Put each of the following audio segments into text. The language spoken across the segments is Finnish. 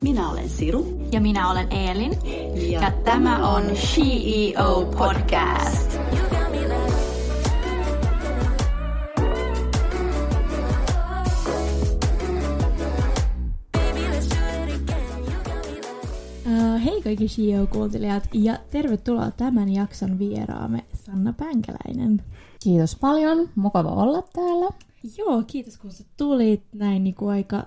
Minä olen Siru. Ja minä olen Eelin. Ja, ja tämä on CEO Podcast. Uh, hei kaikki CEO-kuuntelijat ja tervetuloa tämän jakson vieraamme Sanna Pänkäläinen. Kiitos paljon, mukava olla täällä. Joo, kiitos kun sä tulit näin niin kuin aika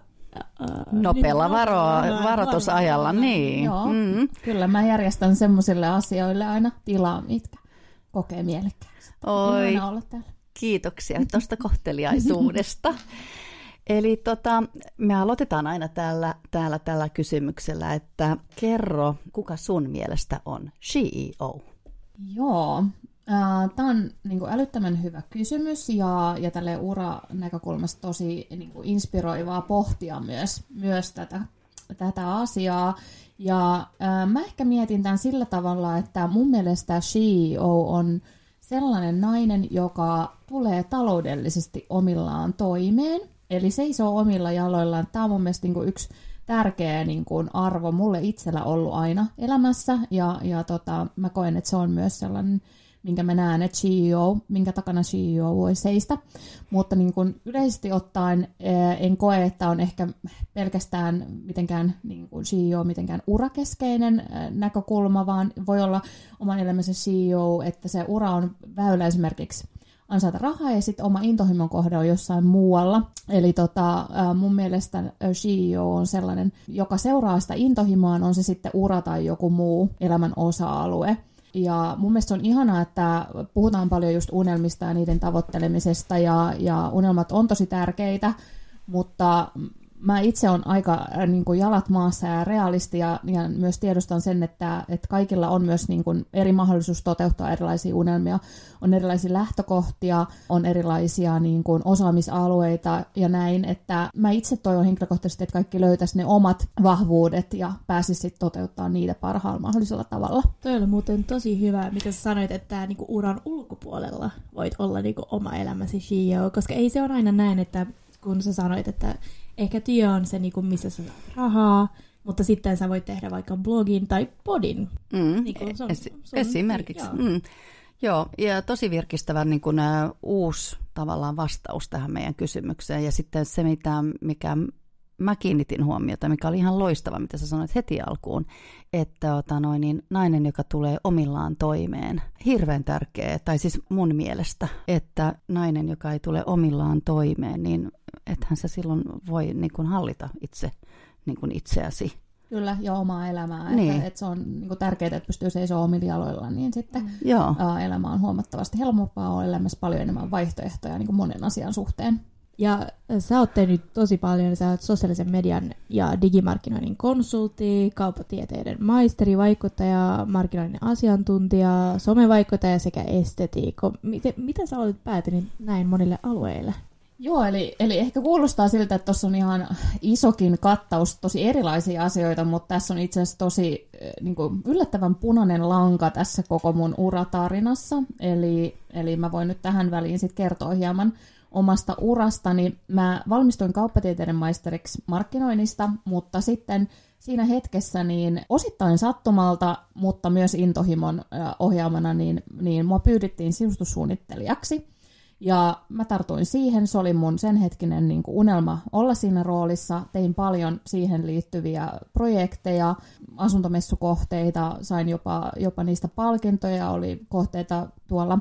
Nopealla niin, varo, varoitusajalla, niin. Joo, mm. kyllä mä järjestän semmoisille asioille aina tilaa, mitkä kokee mielekkäästi. Oi, olla täällä. kiitoksia tuosta kohteliaisuudesta. Eli tota, me aloitetaan aina täällä, täällä tällä kysymyksellä, että kerro, kuka sun mielestä on CEO? Joo, Tämä on niin kuin älyttömän hyvä kysymys ja, ja tälle ura-näkökulmasta tosi niin kuin inspiroivaa pohtia myös, myös tätä, tätä asiaa. Ja ää, mä ehkä mietin tämän sillä tavalla, että mun mielestä CEO on sellainen nainen, joka tulee taloudellisesti omillaan toimeen, eli seisoo omilla jaloillaan. Tämä on mun mielestä niin kuin yksi tärkeä niin kuin arvo mulle itsellä ollut aina elämässä, ja, ja tota, mä koen, että se on myös sellainen minkä mä näen, että CEO, minkä takana CEO voi seistä. Mutta niin kuin yleisesti ottaen eh, en koe, että on ehkä pelkästään mitenkään niin kuin CEO mitenkään urakeskeinen eh, näkökulma, vaan voi olla oman elämänsä CEO, että se ura on väylä esimerkiksi ansaita rahaa ja sitten oma intohimon kohde on jossain muualla. Eli tota, mun mielestä CEO on sellainen, joka seuraa sitä intohimoa, on se sitten ura tai joku muu elämän osa-alue. Ja mun mielestä on ihanaa, että puhutaan paljon just unelmista ja niiden tavoittelemisesta, ja, ja unelmat on tosi tärkeitä, mutta mä itse on aika äh, niin kuin jalat maassa ja realisti ja, ja myös tiedostan sen, että, että kaikilla on myös niin kuin eri mahdollisuus toteuttaa erilaisia unelmia. On erilaisia lähtökohtia, on erilaisia niin kuin osaamisalueita ja näin, että mä itse toivon henkilökohtaisesti, että kaikki löytäisi ne omat vahvuudet ja pääsisi toteuttaa niitä parhaalla mahdollisella tavalla. Toi oli muuten tosi hyvä, mitä sä sanoit, että niin kuin uran ulkopuolella voit olla niin kuin oma elämäsi CEO, koska ei se ole aina näin, että kun sä sanoit, että ehkä työ on se, niin kuin, missä sä saat rahaa, mutta sitten sä voit tehdä vaikka blogin tai podin. Mm, niin kuin sun, esi- sun, esimerkiksi. Joo. Mm. Joo, ja tosi virkistävä niin kuin, ä, uusi tavallaan vastaus tähän meidän kysymykseen. Ja sitten se, mitä, mikä mä kiinnitin huomiota, mikä oli ihan loistava, mitä sä sanoit heti alkuun, että ota noin, niin nainen, joka tulee omillaan toimeen, hirveän tärkeä, tai siis mun mielestä, että nainen, joka ei tule omillaan toimeen, niin ethän sä silloin voi niin kuin hallita itse niin kuin itseäsi. Kyllä, ja omaa elämää. Niin. Että, että se on niin kuin tärkeää, että pystyy seisoo omilla jaloilla, niin sitten. Joo. elämä on huomattavasti helpompaa, on elämässä paljon enemmän vaihtoehtoja niin kuin monen asian suhteen. Ja sä oot tehnyt tosi paljon, sä oot sosiaalisen median ja digimarkkinoinnin konsultti, kauppatieteiden maisteri, vaikuttaja, markkinoinnin asiantuntija, somevaikuttaja sekä estetiikko. Miten, miten sä olet päätynyt näin monille alueille? Joo, eli, eli ehkä kuulostaa siltä, että tuossa on ihan isokin kattaus tosi erilaisia asioita, mutta tässä on itse asiassa tosi eh, niin kuin yllättävän punainen lanka tässä koko mun uratarinassa. Eli, eli mä voin nyt tähän väliin sitten kertoa hieman omasta urastani. Mä valmistuin kauppatieteiden maisteriksi markkinoinnista, mutta sitten siinä hetkessä niin osittain sattumalta, mutta myös intohimon ohjaamana, niin, niin mua pyydettiin sisustussuunnittelijaksi. Ja mä tartuin siihen, se oli mun sen hetkinen niin kuin unelma olla siinä roolissa. Tein paljon siihen liittyviä projekteja, asuntomessukohteita, sain jopa, jopa niistä palkintoja, oli kohteita tuolla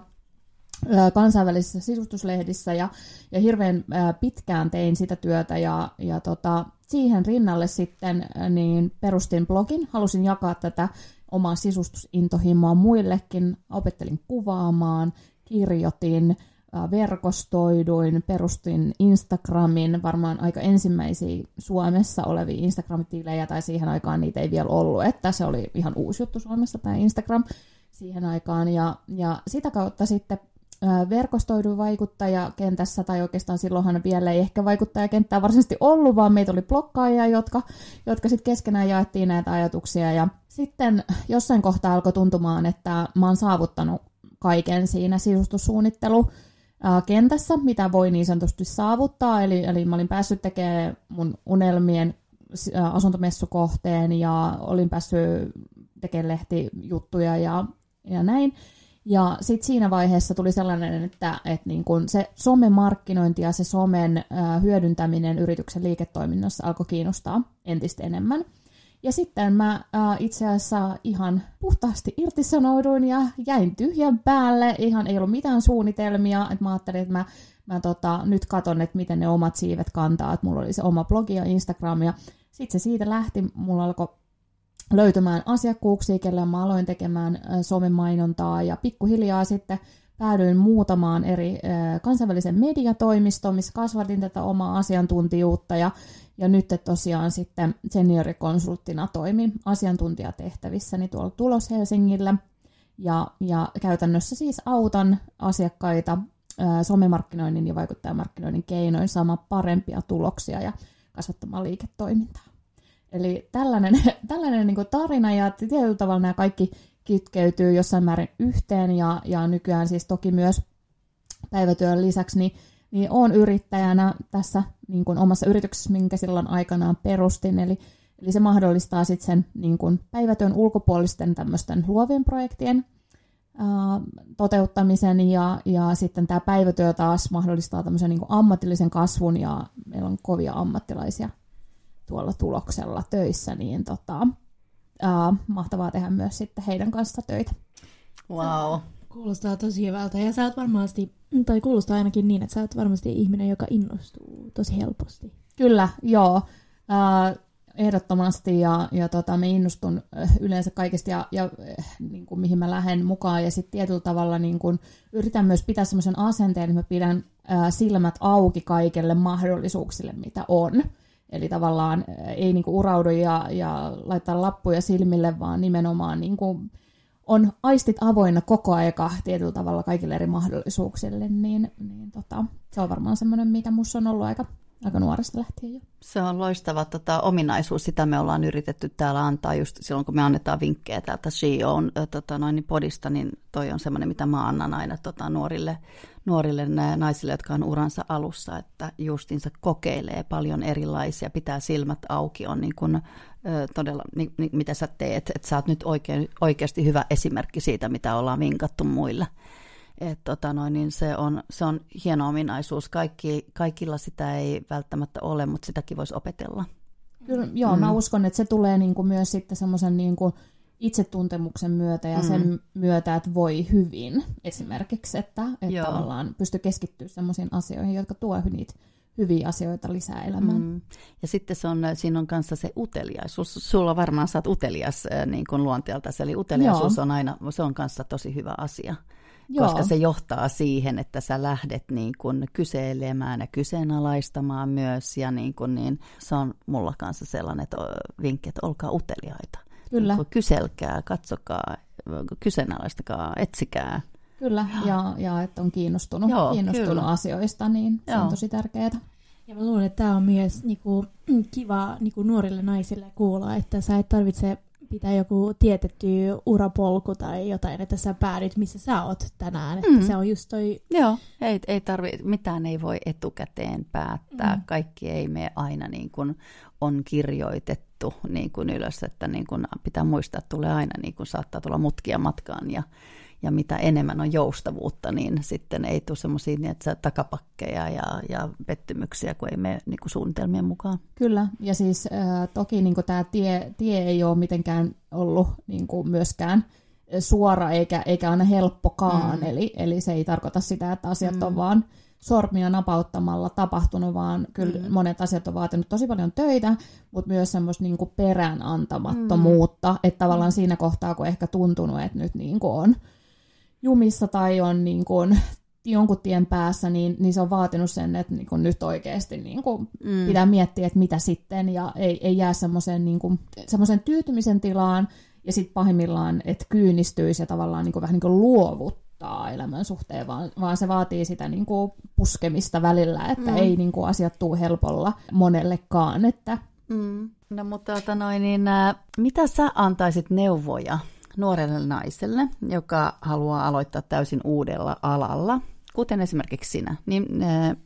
kansainvälisissä sisustuslehdissä ja, ja hirveän pitkään tein sitä työtä ja, ja tota, siihen rinnalle sitten niin perustin blogin, halusin jakaa tätä omaa sisustusintohimoa muillekin, opettelin kuvaamaan, kirjoitin, verkostoiduin, perustin Instagramin, varmaan aika ensimmäisiä Suomessa olevia Instagram-tilejä, tai siihen aikaan niitä ei vielä ollut, että se oli ihan uusi juttu Suomessa tämä Instagram siihen aikaan, ja, ja sitä kautta sitten verkostoiduin vaikuttajakentässä, tai oikeastaan silloinhan vielä ei ehkä vaikuttajakenttää varsinaisesti ollut, vaan meitä oli blokkaajia, jotka, jotka sitten keskenään jaettiin näitä ajatuksia, ja sitten jossain kohtaa alkoi tuntumaan, että mä oon saavuttanut kaiken siinä sisustussuunnittelu kentässä, mitä voi niin sanotusti saavuttaa, eli, eli mä olin päässyt tekemään mun unelmien asuntomessukohteen ja olin päässyt tekemään lehtijuttuja ja, ja näin. Ja sitten siinä vaiheessa tuli sellainen, että, että niin kun se somemarkkinointi ja se somen hyödyntäminen yrityksen liiketoiminnassa alkoi kiinnostaa entistä enemmän. Ja sitten mä äh, itse asiassa ihan puhtaasti irtisanouduin ja jäin tyhjän päälle. Ihan ei ollut mitään suunnitelmia. Et mä ajattelin, että mä, mä tota, nyt katon, että miten ne omat siivet kantaa. Et mulla oli se oma blogi ja Instagram. Ja sitten se siitä lähti. Mulla alkoi löytymään asiakkuuksia, kelle mä aloin tekemään somemainontaa. Ja pikkuhiljaa sitten päädyin muutamaan eri kansainvälisen mediatoimistoon, missä kasvatin tätä omaa asiantuntijuutta ja, ja nyt tosiaan sitten seniorikonsulttina toimin asiantuntijatehtävissäni tuolla Tulos Helsingillä. Ja, ja käytännössä siis autan asiakkaita somemarkkinoinnin ja vaikuttajamarkkinoinnin keinoin saamaan parempia tuloksia ja kasvattamaan liiketoimintaa. Eli tällainen, tällainen niin tarina ja tietyllä tavalla nämä kaikki kytkeytyy jossain määrin yhteen ja, ja nykyään siis toki myös päivätyön lisäksi niin, niin olen yrittäjänä tässä niin kuin omassa yrityksessä, minkä silloin aikanaan perustin. Eli, eli se mahdollistaa sitten sen niin kuin päivätyön ulkopuolisten tämmöisten luovien projektien ää, toteuttamisen ja, ja sitten tämä päivätyö taas mahdollistaa tämmöisen niin kuin ammatillisen kasvun ja meillä on kovia ammattilaisia tuolla tuloksella töissä, niin tota, uh, mahtavaa tehdä myös sitten heidän kanssa töitä. Wow. Kuulostaa tosi hyvältä ja sä oot varmasti, tai kuulostaa ainakin niin, että sä oot varmasti ihminen, joka innostuu tosi helposti. Kyllä, joo. Uh, ehdottomasti ja, ja tota, me innostun yleensä kaikesta ja, ja niin kuin, mihin mä lähden mukaan ja sitten tietyllä tavalla niin kuin, yritän myös pitää semmoisen asenteen, että mä pidän uh, silmät auki kaikille mahdollisuuksille, mitä on. Eli tavallaan ei niinku uraudu ja, ja laittaa lappuja silmille, vaan nimenomaan niinku on aistit avoinna koko aika tietyllä tavalla kaikille eri mahdollisuuksille, niin, niin tota, se on varmaan semmoinen, mikä minussa on ollut aika, aika nuoresta lähtien jo. Se on loistava tota, ominaisuus, sitä me ollaan yritetty täällä antaa just silloin, kun me annetaan vinkkejä täältä CEOn tota, noin, niin podista, niin toi on semmoinen, mitä mä annan aina tota, nuorille nuorille naisille, jotka on uransa alussa, että justinsa kokeilee paljon erilaisia, pitää silmät auki, on niin kuin, todella, niin, niin, mitä sä teet, että sä oot nyt oikein, oikeasti hyvä esimerkki siitä, mitä ollaan vinkattu muille. Et, tota noin, niin se, on, se on hieno ominaisuus. Kaikki, kaikilla sitä ei välttämättä ole, mutta sitäkin voisi opetella. Kyllä, joo, mm. mä uskon, että se tulee niin kuin myös sitten semmoisen niin kuin itsetuntemuksen myötä ja sen mm. myötä, että voi hyvin esimerkiksi, että, että tavallaan pystyy keskittyä sellaisiin asioihin, jotka tuo niitä hyviä asioita lisää elämään. Mm. Ja sitten se on, siinä on kanssa se uteliaisuus. Sulla varmaan saat utelias äh, niin kuin luonteelta, eli uteliaisuus Joo. on aina, se on kanssa tosi hyvä asia. Joo. Koska se johtaa siihen, että sä lähdet niin kuin kyselemään ja kyseenalaistamaan myös. Ja niin kuin niin, se on mulla kanssa sellainen että vinkki, että olkaa uteliaita. Kyllä. Niin kyselkää, katsokaa, kyseenalaistakaa, etsikää. Kyllä, ja, ja että on kiinnostunut, Joo, kiinnostunut asioista, niin se Joo. on tosi tärkeää. Ja mä luulen, että tämä on myös niinku, kiva niinku, nuorille naisille kuulla, että sä et tarvitse pitää joku tietetty urapolku tai jotain, että sä päädyt, missä sä oot tänään. Että mm. se on just toi... Joo, ei, ei tarvi, mitään ei voi etukäteen päättää. Mm. Kaikki ei mene aina niin kuin on kirjoitettu niin kuin ylös, että niin kuin pitää muistaa, että tulee aina niin kuin saattaa tulla mutkia matkaan ja, ja mitä enemmän on joustavuutta, niin sitten ei tule semmoisia niin, että takapakkeja ja, ja pettymyksiä, kun ei mene niin kuin suunnitelmien mukaan. Kyllä, ja siis äh, toki niin kuin tämä tie, tie ei ole mitenkään ollut niin kuin myöskään suora eikä, eikä aina helppokaan, mm. eli, eli se ei tarkoita sitä, että asiat mm. on vaan sormia napauttamalla tapahtunut, vaan kyllä mm. monet asiat on vaatinut tosi paljon töitä, mutta myös semmoista niin kuin perään antamattomuutta, mm. että tavallaan siinä kohtaa, kun ehkä tuntunut, että nyt niin kuin on jumissa tai on niin kuin jonkun tien päässä, niin, niin se on vaatinut sen, että niin kuin nyt oikeasti niin kuin mm. pitää miettiä, että mitä sitten, ja ei, ei jää semmoiseen niin kuin, tyytymisen tilaan, ja sitten pahimmillaan, että kyynistyisi ja tavallaan niin kuin, vähän niin kuin luovuttaa elämän suhteen, vaan, vaan se vaatii sitä niin kuin puskemista välillä, että mm. ei niin kuin, asiat tuu helpolla monellekaan. Että... Mm. No mutta tota noin, niin, ä, mitä sä antaisit neuvoja nuorelle naiselle, joka haluaa aloittaa täysin uudella alalla, kuten esimerkiksi sinä, niin ä,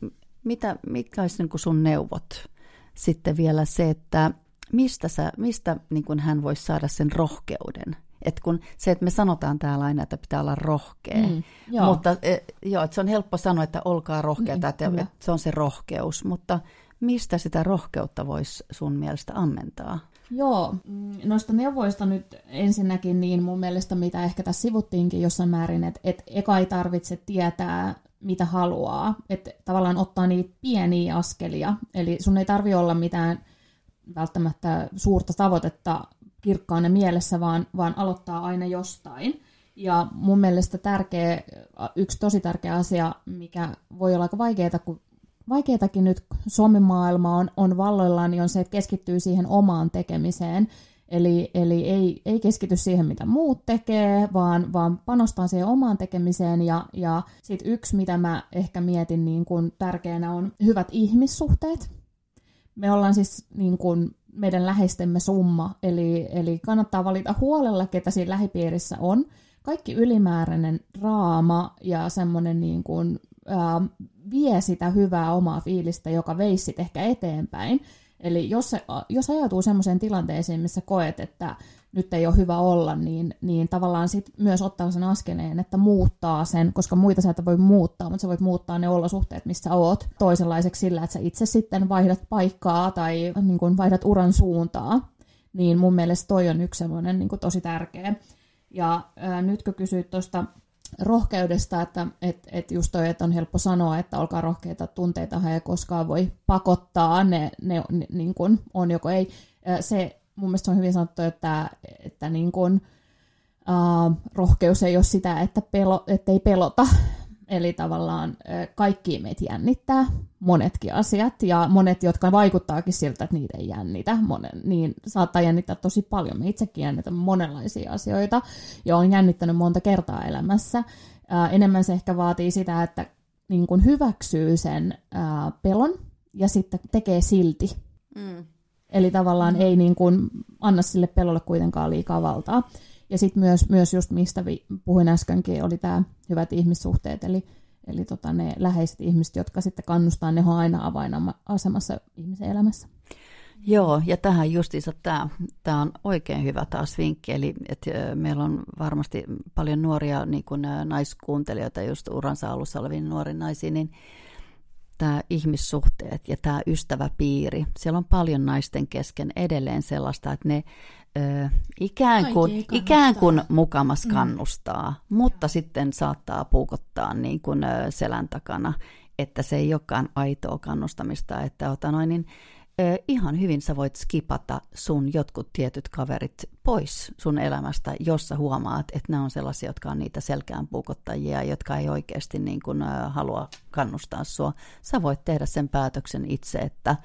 mitä, mitkä olisi niin sun neuvot? Sitten vielä se, että mistä, sä, mistä niin hän voisi saada sen rohkeuden? Et kun se, että me sanotaan täällä aina, että pitää olla rohkea, mm, joo. mutta e, joo, että se on helppo sanoa, että olkaa rohkeata, niin, että, että se on se rohkeus, mutta mistä sitä rohkeutta voisi sun mielestä ammentaa? Joo, mm, noista neuvoista nyt ensinnäkin niin mun mielestä, mitä ehkä tässä sivuttiinkin jossain määrin, että, että eka ei tarvitse tietää, mitä haluaa, että tavallaan ottaa niitä pieniä askelia, eli sun ei tarvi olla mitään välttämättä suurta tavoitetta kirkkaana mielessä, vaan, vaan aloittaa aina jostain. Ja mun mielestä tärkeä, yksi tosi tärkeä asia, mikä voi olla aika vaikeaa, kun vaikeatakin nyt somemaailma on, on valloillaan, niin on se, että keskittyy siihen omaan tekemiseen. Eli, eli ei, ei keskity siihen, mitä muut tekee, vaan, vaan panostaa siihen omaan tekemiseen. Ja, ja sitten yksi, mitä mä ehkä mietin niin kun tärkeänä, on hyvät ihmissuhteet. Me ollaan siis niin kun meidän läheistemme summa, eli, eli kannattaa valita huolella, ketä siinä lähipiirissä on. Kaikki ylimääräinen raama ja semmoinen niin kuin ää, vie sitä hyvää omaa fiilistä, joka veisi ehkä eteenpäin. Eli jos, jos ajatuu semmoiseen tilanteeseen, missä koet, että nyt ei ole hyvä olla, niin, niin tavallaan sit myös ottaa sen askeleen, että muuttaa sen, koska muita sä et voi muuttaa, mutta sä voit muuttaa ne olosuhteet, missä oot toisenlaiseksi sillä, että sä itse sitten vaihdat paikkaa tai niin kun vaihdat uran suuntaa. Niin mun mielestä toi on yksi semmoinen niin tosi tärkeä. Ja ää, nyt kun kysyit tuosta rohkeudesta, että et, et just toi, että on helppo sanoa, että olkaa rohkeita, tunteita ei koskaan voi pakottaa, ne, ne, ne niin kuin on joko ei. Se mun mielestä on hyvin sanottu, että, että niin kuin, uh, rohkeus ei ole sitä, että pelo, ei pelota, Eli tavallaan kaikki meitä jännittää, monetkin asiat, ja monet, jotka vaikuttaakin siltä, että niitä ei jännitä, monen, niin saattaa jännittää tosi paljon. Me itsekin jännitä monenlaisia asioita, ja on jännittänyt monta kertaa elämässä. Ää, enemmän se ehkä vaatii sitä, että niin kun hyväksyy sen ää, pelon, ja sitten tekee silti. Mm. Eli tavallaan ei niin kun anna sille pelolle kuitenkaan liikaa valtaa. Ja sitten myös, myös just mistä vi, puhuin äskenkin, oli tämä hyvät ihmissuhteet, eli, eli tota ne läheiset ihmiset, jotka sitten kannustaa, ne on aina avainasemassa ihmisen elämässä. Joo, ja tähän justiinsa tämä, tämä on oikein hyvä taas vinkki, eli että meillä on varmasti paljon nuoria niin kuin naiskuuntelijoita, just uransa alussa oleviin nuoriin naisiin, niin tämä ihmissuhteet ja tämä ystäväpiiri, siellä on paljon naisten kesken edelleen sellaista, että ne ö, ikään, kuin, ikään kuin mukamas mm. kannustaa, mm. mutta sitten saattaa puukottaa niin kuin, ö, selän takana, että se ei olekaan aitoa kannustamista, että ota noin, niin ihan hyvin sä voit skipata sun jotkut tietyt kaverit pois sun elämästä, jos sä huomaat, että ne on sellaisia, jotka on niitä selkään puukottajia, jotka ei oikeasti niin kuin, ö, halua kannustaa sua. Sä voit tehdä sen päätöksen itse, että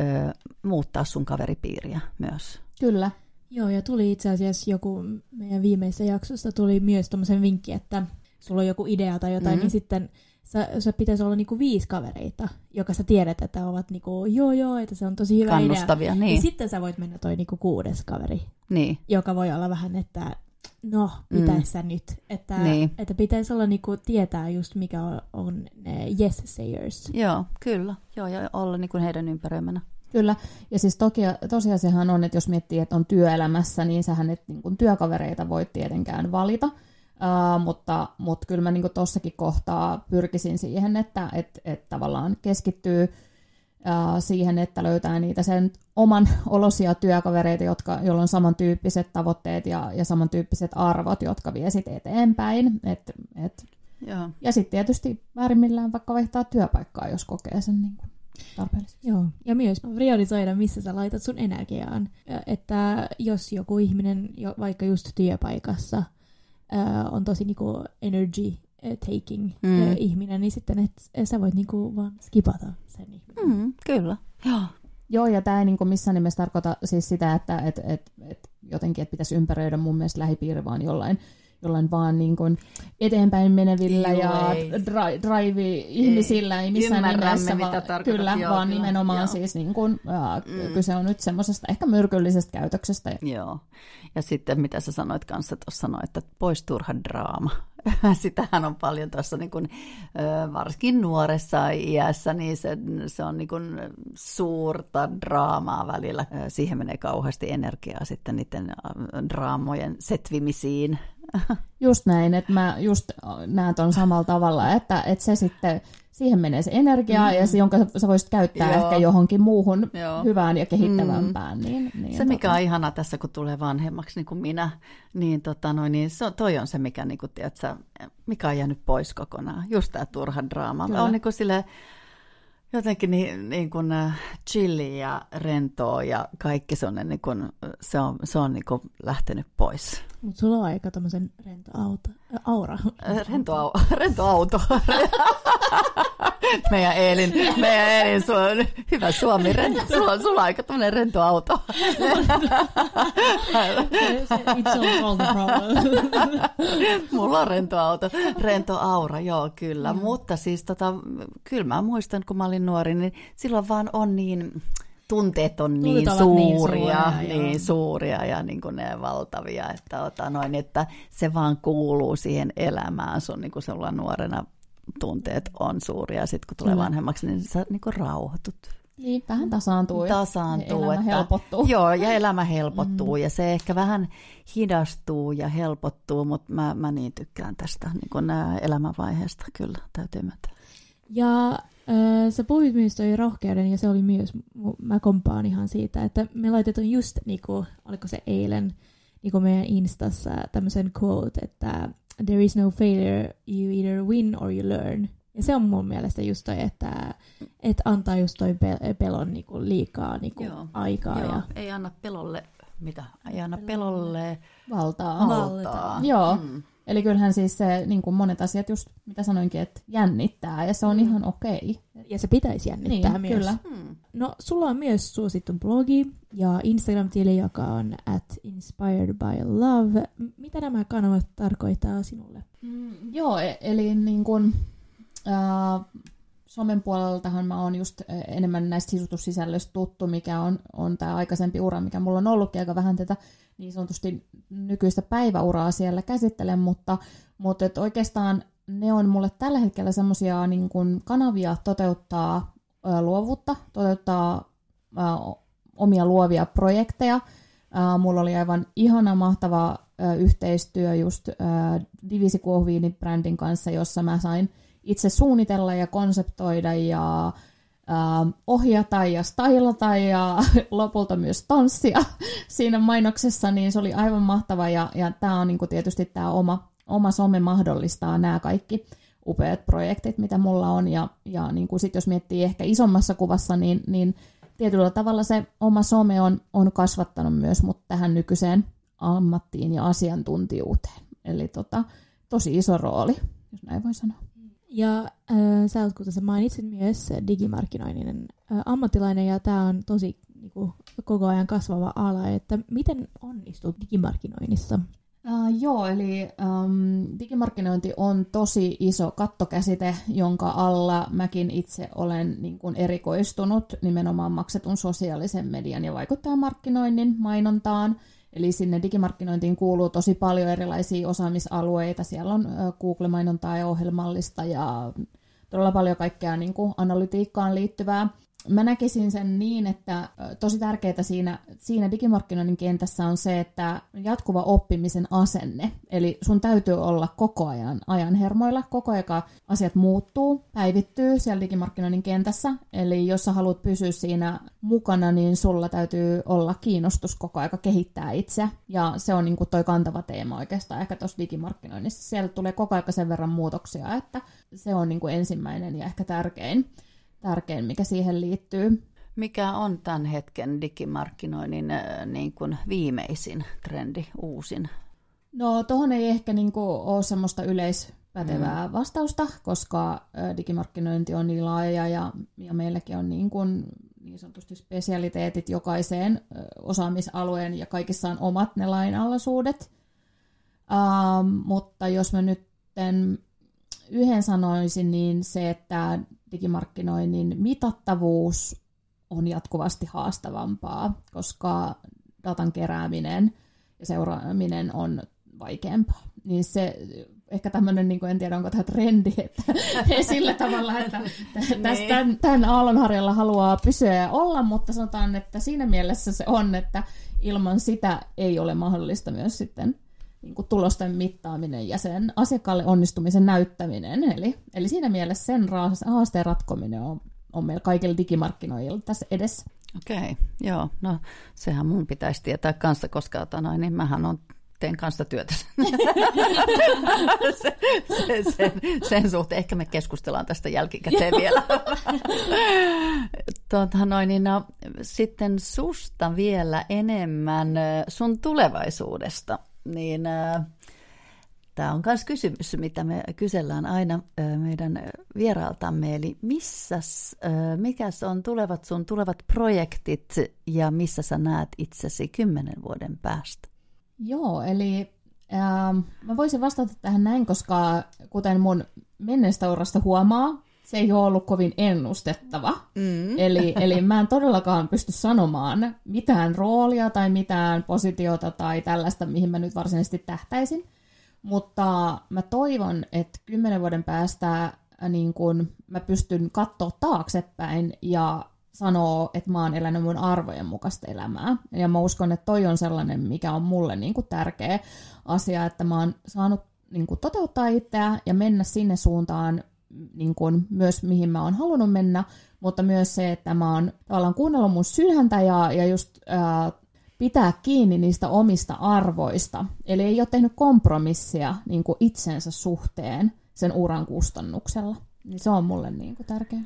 ö, muuttaa sun kaveripiiriä myös. Kyllä, Joo, ja tuli itse asiassa joku meidän viimeisessä jaksossa tuli myös tuommoisen vinkki, että sulla on joku idea tai jotain, mm-hmm. niin sitten sä, sä pitäisi olla niinku viisi kavereita, joka sä tiedät, että ovat niinku, joo joo, että se on tosi hyvä Kannustavia, idea. Niin. Ja sitten sä voit mennä toi niinku kuudes kaveri, niin. joka voi olla vähän, että no, pitäisi mm. nyt. Että, niin. että pitäisi olla niinku, tietää just mikä on, on ne yes sayers. Joo, kyllä. Joo, ja olla niinku heidän ympäröimänä. Kyllä, ja siis toki, tosiasiahan on, että jos miettii, että on työelämässä, niin sähän et niin kuin työkavereita voi tietenkään valita, uh, mutta, mutta kyllä mä niin tuossakin kohtaa pyrkisin siihen, että et, et tavallaan keskittyy uh, siihen, että löytää niitä sen oman olosia työkavereita, jotka, joilla on samantyyppiset tavoitteet ja, ja samantyyppiset arvot, jotka vie sitten eteenpäin. Et, et, Joo. Ja sitten tietysti väärimmillään vaikka vaihtaa työpaikkaa, jos kokee sen niin kuin tarpeelliseksi. Joo, ja myös priorisoida, missä sä laitat sun energiaan. Että jos joku ihminen, vaikka just työpaikassa, on tosi niinku energy taking mm. ihminen, niin sitten et, sä voit niinku vaan skipata sen ihminen. Mm, kyllä, joo. Joo, ja tämä ei niinku missään nimessä tarkoita siis sitä, että et, et, et jotenkin et pitäisi ympäröidä mun mielestä lähipiiri vaan jollain jollain vaan niin kuin eteenpäin menevillä Joo, ja dri- drive-ihmisillä, ei, ei missään nimessä, mitä va- kyllä, Joo, vaan kyllä. nimenomaan Joo. siis niin kuin, äh, mm. kyse on nyt semmoisesta ehkä myrkyllisestä käytöksestä. Joo, ja sitten mitä sä sanoit kanssa tuossa, sanoit, että pois turha draama. sitähän on paljon tuossa niin kuin, varsinkin nuoressa iässä, niin se, se on niin kuin suurta draamaa välillä. Siihen menee kauheasti energiaa sitten niiden draamojen setvimisiin. Just näin, että mä just näen ton samalla tavalla, että, että se sitten siihen menee se energia, mm. ja se, jonka sä voisit käyttää Joo. ehkä johonkin muuhun Joo. hyvään ja kehittävämpään. Mm. Niin, niin se, mikä tota... on ihana tässä, kun tulee vanhemmaksi, niin kuin minä, niin, tota, noin, niin se, toi on se, mikä, niin kuin, tiedätkö, mikä on jäänyt pois kokonaan. Just tämä turha draama. Kyllä. On niin kuin sille, jotenkin niin, niin kuin äh, chilli ja rentoa ja kaikki se on, niin kuin, se on, se on niin kuin lähtenyt pois. Mutta sulla on aika tämmöisen rento auto, aura. Rento, au, rento auto. meidän Eelin, meidän Eelin, on hyvä suomi, rento, sulla, on, sulla on aika tämmöinen rento auto. It's all the problem. Mulla on rento auto, rento aura, joo kyllä, mm. mutta siis tota, kyllä mä muistan, kun mä olin nuori, niin silloin vaan on niin, tunteet on niin, niin suuria, niin, suuria, niin suuria ja niin kuin ne valtavia, että, ota noin, että se vaan kuuluu siihen elämään sun niin kuin sulla nuorena tunteet on suuria ja sitten kun tulee vanhemmaksi, niin sä niin kuin rauhoitut. Niin, vähän tasaantuu. Tasaantuu. Ja elämä että, helpottuu. Joo, ja elämä helpottuu. Mm. Ja se ehkä vähän hidastuu ja helpottuu, mutta mä, mä niin tykkään tästä niin kuin elämänvaiheesta kyllä, täytyy myöntää. Ja äh, sä puhuit myös toi rohkeuden, ja se oli myös, mä kompaan ihan siitä, että me laitetaan just, niin kuin, oliko se eilen, niin kuin meidän Instassa tämmöisen quote, että there is no failure, you either win or you learn. Ja se on mun mielestä just toi, että, että antaa just toi pelon niinku liikaa niinku joo, aikaa. Joo, ja... ei anna pelolle, mitä? Ei anna pelolle valtaa. valtaa. Joo, mm. Eli kyllähän siis se, niin kuin monet asiat just, mitä sanoinkin, että jännittää, ja se on mm. ihan okei. Okay. Ja se pitäisi jännittää niin, myös. Kyllä. Hmm. No, sulla on myös suosittu blogi ja Instagram-tili, joka on at inspired by love. Mitä nämä kanavat tarkoittaa sinulle? Mm, joo, e- eli niin kuin, äh, somen puoleltahan mä oon just enemmän näistä sisustussisällöistä tuttu, mikä on, on tämä aikaisempi ura, mikä mulla on ollutkin aika vähän tätä niin sanotusti nykyistä päiväuraa siellä käsittelen, mutta, mutta et oikeastaan ne on mulle tällä hetkellä semmoisia niin kanavia toteuttaa ä, luovuutta, toteuttaa ä, omia luovia projekteja. Ä, mulla oli aivan ihana, mahtava ä, yhteistyö just ä, Divisi brändin kanssa, jossa mä sain itse suunnitella ja konseptoida ja ohjata ja stylata ja lopulta myös tanssia siinä mainoksessa, niin se oli aivan mahtava ja, ja tämä on niin tietysti tämä oma, oma some mahdollistaa nämä kaikki upeat projektit, mitä mulla on ja, ja niin kuin sit jos miettii ehkä isommassa kuvassa, niin, niin tietyllä tavalla se oma some on, on kasvattanut myös mut tähän nykyiseen ammattiin ja asiantuntijuuteen. Eli tota, tosi iso rooli, jos näin voi sanoa. Ja äh, sä oot, kuten sä mainitsit, myös digimarkkinoinnin äh, ammattilainen, ja tämä on tosi niinku, koko ajan kasvava ala, että miten onnistut digimarkkinoinnissa? Uh, joo, eli um, digimarkkinointi on tosi iso kattokäsite, jonka alla mäkin itse olen niin kuin erikoistunut nimenomaan maksetun sosiaalisen median ja vaikuttajamarkkinoinnin mainontaan – Eli sinne digimarkkinointiin kuuluu tosi paljon erilaisia osaamisalueita. Siellä on Google-mainontaa ja ohjelmallista ja todella paljon kaikkea niin kuin analytiikkaan liittyvää mä näkisin sen niin, että tosi tärkeää siinä, siinä digimarkkinoinnin kentässä on se, että jatkuva oppimisen asenne. Eli sun täytyy olla koko ajan ajan hermoilla, koko ajan asiat muuttuu, päivittyy siellä digimarkkinoinnin kentässä. Eli jos sä haluat pysyä siinä mukana, niin sulla täytyy olla kiinnostus koko ajan kehittää itse. Ja se on niin kuin toi kantava teema oikeastaan ehkä tuossa digimarkkinoinnissa. Siellä tulee koko ajan sen verran muutoksia, että se on niin kuin ensimmäinen ja ehkä tärkein tärkein, mikä siihen liittyy. Mikä on tämän hetken digimarkkinoinnin äh, niin kuin viimeisin trendi, uusin? No tuohon ei ehkä niin kuin ole semmoista yleispätevää mm. vastausta, koska äh, digimarkkinointi on niin laaja ja, ja meilläkin on niin, kuin, niin sanotusti spesialiteetit jokaiseen osaamisalueen ja kaikissa on omat ne lainalaisuudet. Uh, mutta jos mä nyt yhden sanoisin, niin se, että digimarkkinoinnin mitattavuus on jatkuvasti haastavampaa, koska datan kerääminen ja seuraaminen on vaikeampaa. Niin se ehkä tämmöinen, niin en tiedä onko tämä trendi, että sillä tavalla, että tästä, tämän, tämän aallonharjalla haluaa pysyä ja olla, mutta sanotaan, että siinä mielessä se on, että ilman sitä ei ole mahdollista myös sitten niin kuin tulosten mittaaminen ja sen asiakkaalle onnistumisen näyttäminen. Eli, eli siinä mielessä sen haasteen ratkominen on, on meillä kaikilla digimarkkinoilla tässä edessä. Okei, okay, joo. No sehän mun pitäisi tietää kanssa, koska otana, niin mähän on teen kanssa työtä sen, sen, sen, sen suhteen. Ehkä me keskustellaan tästä jälkikäteen vielä. tuota, noin, niin no, sitten susta vielä enemmän sun tulevaisuudessa niin äh, tämä on myös kysymys, mitä me kysellään aina äh, meidän vieraaltamme, eli missä, äh, mikä on tulevat sun tulevat projektit ja missä sä näet itsesi kymmenen vuoden päästä? Joo, eli äh, mä voisin vastata tähän näin, koska kuten mun menneestä urasta huomaa, se ei ole ollut kovin ennustettava. Mm. Eli, eli mä en todellakaan pysty sanomaan mitään roolia tai mitään positiota tai tällaista, mihin mä nyt varsinaisesti tähtäisin. Mutta mä toivon, että kymmenen vuoden päästä äh, niin kun mä pystyn katsoa taaksepäin ja sanoo, että mä oon elänyt mun arvojen mukaista elämää. Ja mä uskon, että toi on sellainen, mikä on mulle niin kuin tärkeä asia, että mä oon saanut niin kuin toteuttaa itseä ja mennä sinne suuntaan, niin kuin, myös mihin mä oon halunnut mennä, mutta myös se, että mä oon tavallaan kuunnellut mun sydäntä ja, ja just ää, pitää kiinni niistä omista arvoista. Eli ei ole tehnyt kompromissia niin kuin itsensä suhteen sen uran kustannuksella. Niin se on mulle niin kuin tärkeä.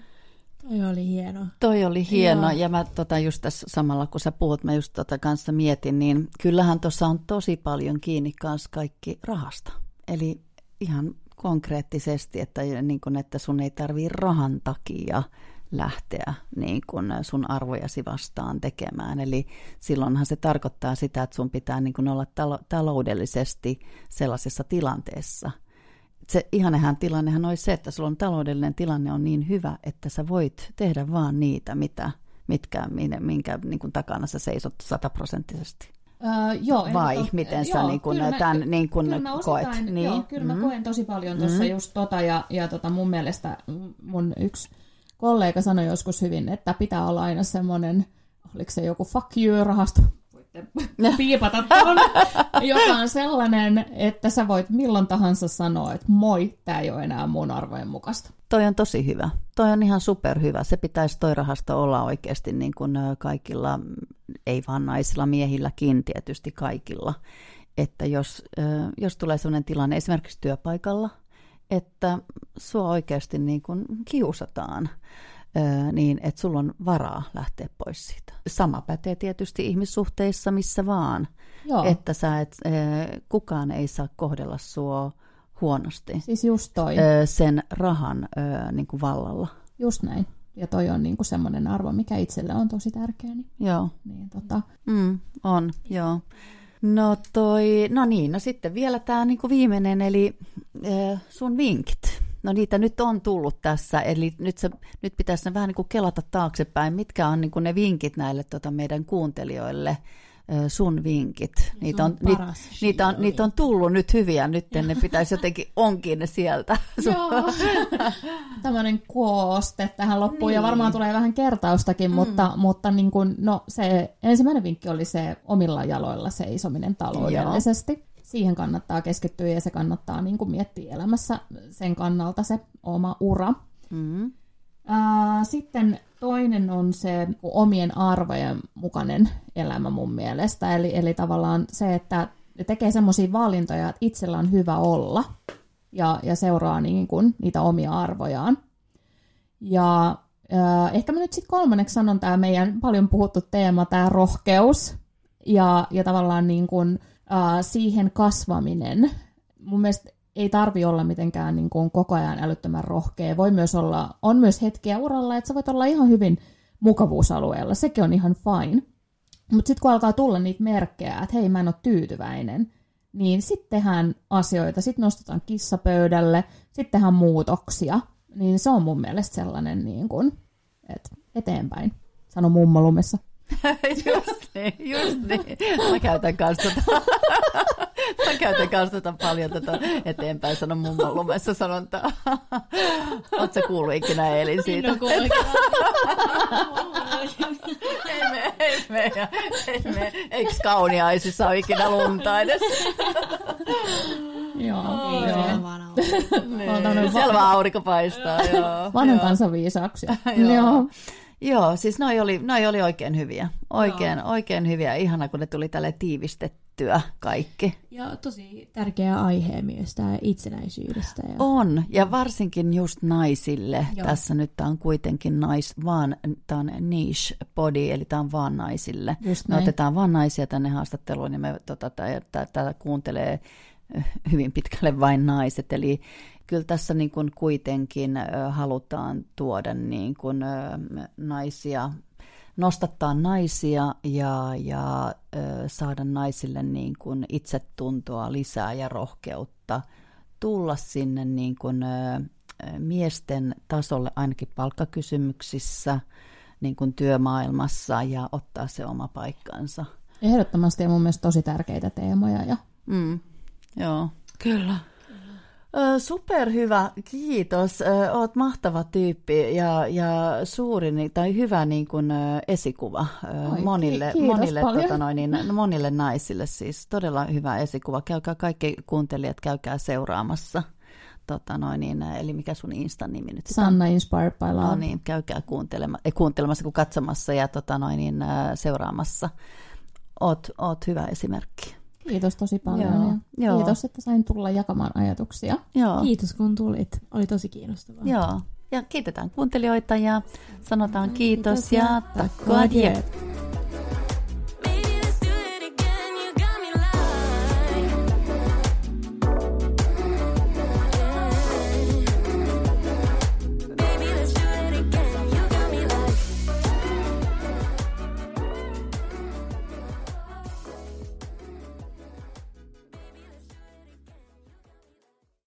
Toi oli hieno. Toi oli hieno, Joo. ja mä tota, just tässä samalla kun sä puhut, mä just tota kanssa mietin, niin kyllähän tuossa on tosi paljon kiinni kanssa kaikki rahasta. Eli ihan konkreettisesti, että, niin kun, että sun ei tarvii rahan takia lähteä niin kun sun arvojasi vastaan tekemään. Eli silloinhan se tarkoittaa sitä, että sun pitää niin kun olla talo- taloudellisesti sellaisessa tilanteessa. Se ihanehän tilannehan olisi se, että sulla on taloudellinen tilanne on niin hyvä, että sä voit tehdä vaan niitä, mitä, mitkä, minkä, minkä niin kun takana sä seisot sataprosenttisesti. Uh, joo, Vai to, miten sä joo, niin kun, tämän mä, niin kun kyllä koet? Osittain, niin? Joo, kyllä mm. mä koen tosi paljon tuossa mm. just tota, ja, ja tota mun mielestä mun yksi kollega sanoi joskus hyvin, että pitää olla aina semmoinen, oliko se joku fuck you-rahasto, piipata tuon, joka on sellainen, että sä voit milloin tahansa sanoa, että moi, tämä ei ole enää mun arvojen mukaista. Toi on tosi hyvä. Toi on ihan superhyvä. Se pitäisi toi rahasto olla oikeasti niin kuin kaikilla, ei vaan naisilla, miehilläkin tietysti kaikilla. Että jos, jos tulee sellainen tilanne esimerkiksi työpaikalla, että sua oikeasti niin kuin kiusataan, niin että sulla on varaa lähteä pois siitä. Sama pätee tietysti ihmissuhteissa missä vaan, Joo. että sä et, kukaan ei saa kohdella sua huonosti. Siis just toi. Sen rahan niin kuin vallalla. Just näin. Ja toi on niinku semmoinen arvo, mikä itselle on tosi tärkeä. Niin, joo. Niin, tota. mm, on, joo. No toi, no niin, no sitten vielä tämä niinku viimeinen, eli äh, sun vinkit. No niitä nyt on tullut tässä, eli nyt, se, nyt pitäisi vähän niin kuin kelata taaksepäin, mitkä on niin kuin ne vinkit näille tota meidän kuuntelijoille, sun vinkit. Niitä on, ni, niitä, on, niitä on tullut nyt hyviä, nyt ne pitäisi jotenkin onkin ne sieltä. Joo. Tämmöinen kooste tähän loppuun, niin. ja varmaan tulee vähän kertaustakin, mm. mutta, mutta niin kun, no, se ensimmäinen vinkki oli se omilla jaloilla seisominen taloudellisesti. Joo siihen kannattaa keskittyä ja se kannattaa niin kuin miettiä elämässä sen kannalta se oma ura. Mm. sitten toinen on se omien arvojen mukainen elämä mun mielestä. Eli, eli tavallaan se, että tekee semmoisia valintoja, että itsellä on hyvä olla ja, ja seuraa niin kuin niitä omia arvojaan. Ja äh, ehkä mä nyt sitten kolmanneksi sanon tämä meidän paljon puhuttu teema, tämä rohkeus ja, ja tavallaan niin kuin, siihen kasvaminen. Mun mielestä ei tarvi olla mitenkään niin kuin koko ajan älyttömän rohkea. Voi myös olla, on myös hetkiä uralla, että sä voit olla ihan hyvin mukavuusalueella. Sekin on ihan fine. Mutta sitten kun alkaa tulla niitä merkkejä, että hei mä en ole tyytyväinen, niin sitten tehdään asioita, sitten nostetaan kissapöydälle, sitten tehdään muutoksia. Niin se on mun mielestä sellainen, niin kuin, että eteenpäin, sano mummo lumessa. just niin, just niin. Mä käytän kanssa tota. Mä käytän kanssa tätä paljon tätä eteenpäin sanon mummon lumessa sanontaa. Oletko sä kuullut ikinä Elin siitä? No, ei me, ei me, ei me. Eikö kauniaisissa ole ikinä lunta edes? Joo, Ei, joo. on vaan. Niin. Siellä vaan aurinko paistaa. Joo, Vanhan joo. kansan viisauksia. Joo. Joo. Joo, siis noi oli, noi oli oikein hyviä. Oikein, oikein hyviä. Ihana, kun ne tuli tälle tiivistettyä kaikki. Ja tosi tärkeä aihe myös tämä itsenäisyydestä. Ja... On, ja varsinkin just naisille. Joo. Tässä nyt tämä on kuitenkin nais, vaan, tämä on niche body, eli tämä on vaan naisille. Just Me näin. otetaan vaan naisia tänne haastatteluun, niin me tota, tätä kuuntelee ö, hyvin pitkälle vain naiset. Eli kyllä tässä niin kuin kuitenkin halutaan tuoda niin kuin, naisia, nostattaa naisia ja, ja saada naisille niin kuin itsetuntoa lisää ja rohkeutta tulla sinne niin kuin, miesten tasolle ainakin palkkakysymyksissä, niin kuin työmaailmassa ja ottaa se oma paikkansa. Ehdottomasti ja mun mielestä tosi tärkeitä teemoja. Ja Mm, joo, kyllä. Superhyvä, kiitos. Oot mahtava tyyppi ja, ja suuri tai hyvä niin kuin, esikuva Oi, monille, monille, paljon. tota noin, niin, monille naisille. Siis todella hyvä esikuva. Käykää kaikki kuuntelijat, käykää seuraamassa. Tota noin, niin, eli mikä sun Instan nimi nyt? Sanna Inspired by Love. No niin, käykää kuuntelema, ei, kuuntelemassa kuin katsomassa ja tota noin, niin, seuraamassa. Oot, oot hyvä esimerkki. Kiitos tosi paljon. Joo. Kiitos, että sain tulla jakamaan ajatuksia. Joo, Kiitos kun tulit. Oli tosi kiinnostavaa. joo. Ja kiitetään kuuntelijoita ja sanotaan kiitos, Kiitos ja ja takko.